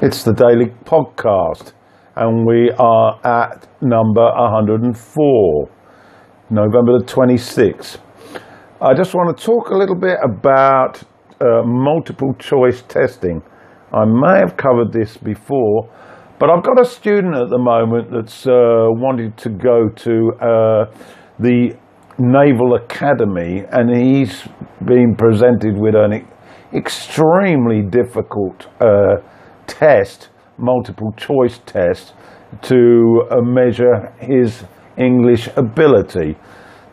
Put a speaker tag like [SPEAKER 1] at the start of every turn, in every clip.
[SPEAKER 1] It's the daily podcast, and we are at number 104, November the 26th. I just want to talk a little bit about uh, multiple choice testing. I may have covered this before, but I've got a student at the moment that's uh, wanting to go to uh, the Naval Academy, and he's been presented with an extremely difficult uh, test, multiple choice test, to uh, measure his English ability.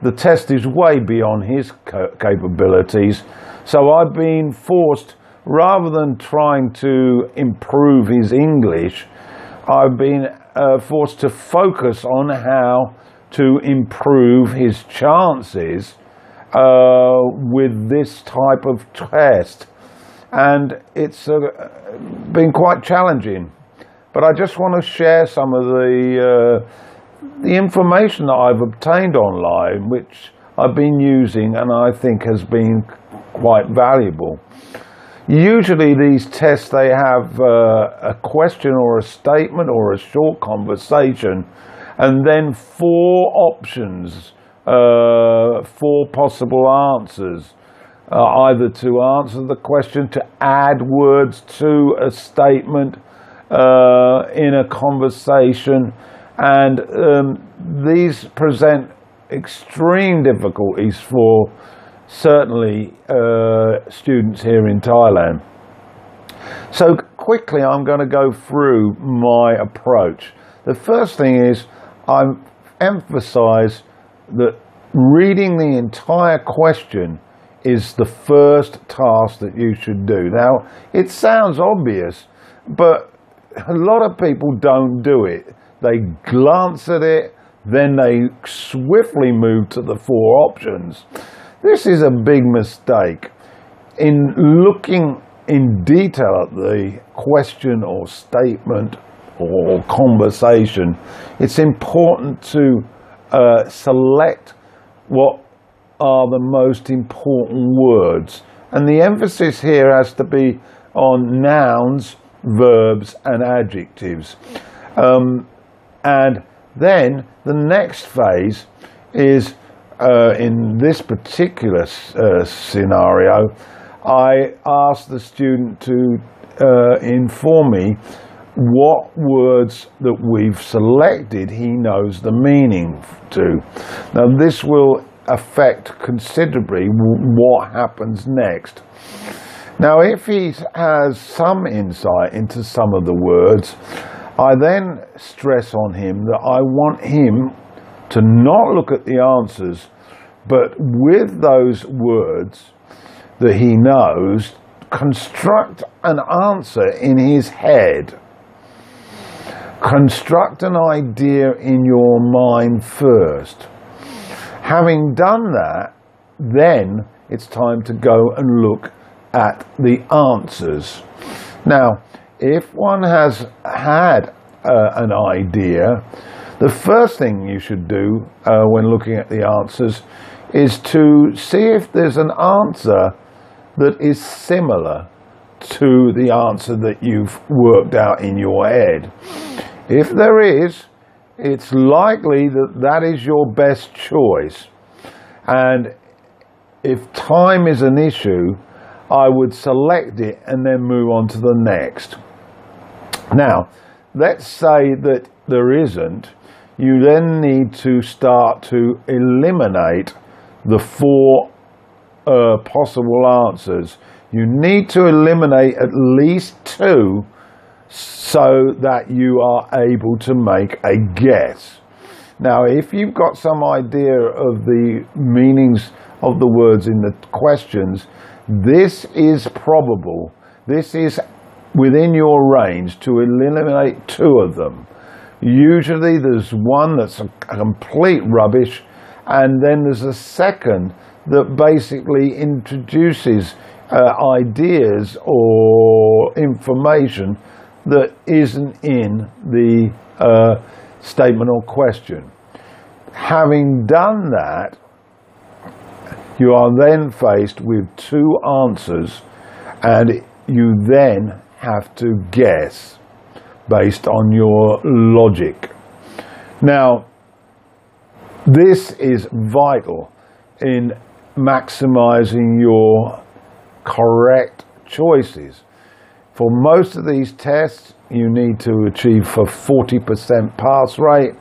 [SPEAKER 1] The test is way beyond his capabilities, so I've been forced, rather than trying to improve his English, I've been uh, forced to focus on how to improve his chances uh, with this type of test. And it's uh, been quite challenging. But I just want to share some of the, uh, the information that I've obtained online, which I've been using and I think has been quite valuable. Usually these tests, they have uh, a question or a statement or a short conversation and then four options, uh, four possible answers. Uh, either to answer the question, to add words to a statement uh, in a conversation, and um, these present extreme difficulties for certainly uh, students here in Thailand. So quickly, I'm going to go through my approach. The first thing is I emphasize that reading the entire question is the first task that you should do. Now, it sounds obvious, but a lot of people don't do it. They glance at it, then they swiftly move to the four options. This is a big mistake. In looking in detail at the question or statement or conversation, it's important to uh, select what are the most important words. And the emphasis here has to be on nouns, verbs, and adjectives. Um, and then the next phase is uh, in this particular uh, scenario, I asked the student to uh, inform me what words that we've selected he knows the meaning to. Now, this will affect considerably what happens next. Now, if he has some insight into some of the words, I then stress on him that I want him to not look at the answers, but with those words that he knows, construct an answer in his head construct an idea in your mind first. Having done that, then it's time to go and look at the answers. Now, if one has had uh, an idea, the first thing you should do uh, when looking at the answers is to see if there's an answer that is similar to the answer that you've worked out in your head. If there is, it's likely that that is your best choice. And if time is an issue, I would select it and then move on to the next. Now, let's say that there isn't. You then need to start to eliminate the four uh, possible answers. You need to eliminate at least two so that you are able to make a guess. Now, if you've got some idea of the meanings of the words in the questions, this is probable. This is within your range to eliminate two of them. Usually there's one that's a complete rubbish, and then there's a second that basically introduces uh, ideas or information that isn't in the uh, statement or question. Having done that, you are then faced with two answers, and you then have to guess based on your logic. Now, this is vital in maximizing your correct choices. For most of these tests, you need to achieve a 40% pass rate.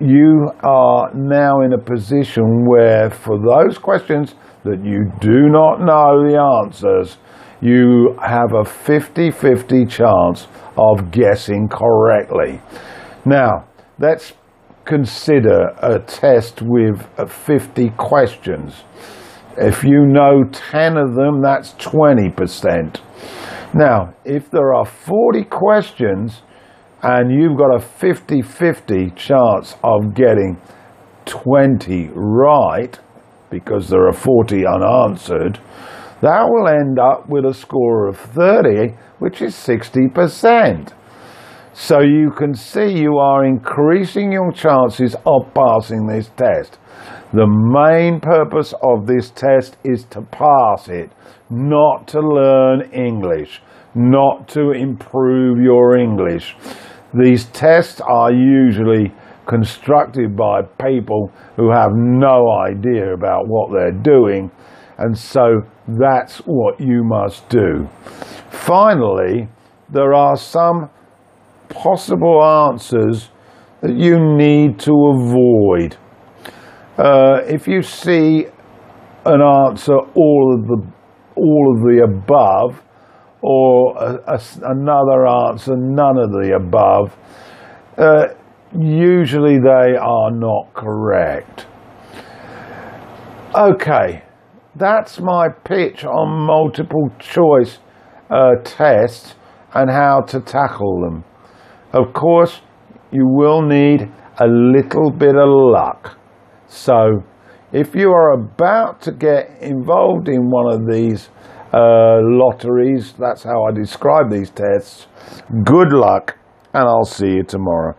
[SPEAKER 1] You are now in a position where, for those questions that you do not know the answers, you have a 50 50 chance of guessing correctly. Now, let's consider a test with uh, 50 questions. If you know 10 of them, that's 20%. Now, if there are 40 questions and you've got a 50 50 chance of getting 20 right, because there are 40 unanswered, that will end up with a score of 30, which is 60%. So you can see you are increasing your chances of passing this test. The main purpose of this test is to pass it, not to learn English, not to improve your English. These tests are usually constructed by people who have no idea about what they're doing, and so that's what you must do. Finally, there are some possible answers that you need to avoid. Uh, if you see an answer all of the all of the above, or a, a, another answer none of the above, uh, usually they are not correct. Okay, that's my pitch on multiple choice uh, tests and how to tackle them. Of course, you will need a little bit of luck. So, if you are about to get involved in one of these uh, lotteries, that's how I describe these tests, good luck, and I'll see you tomorrow.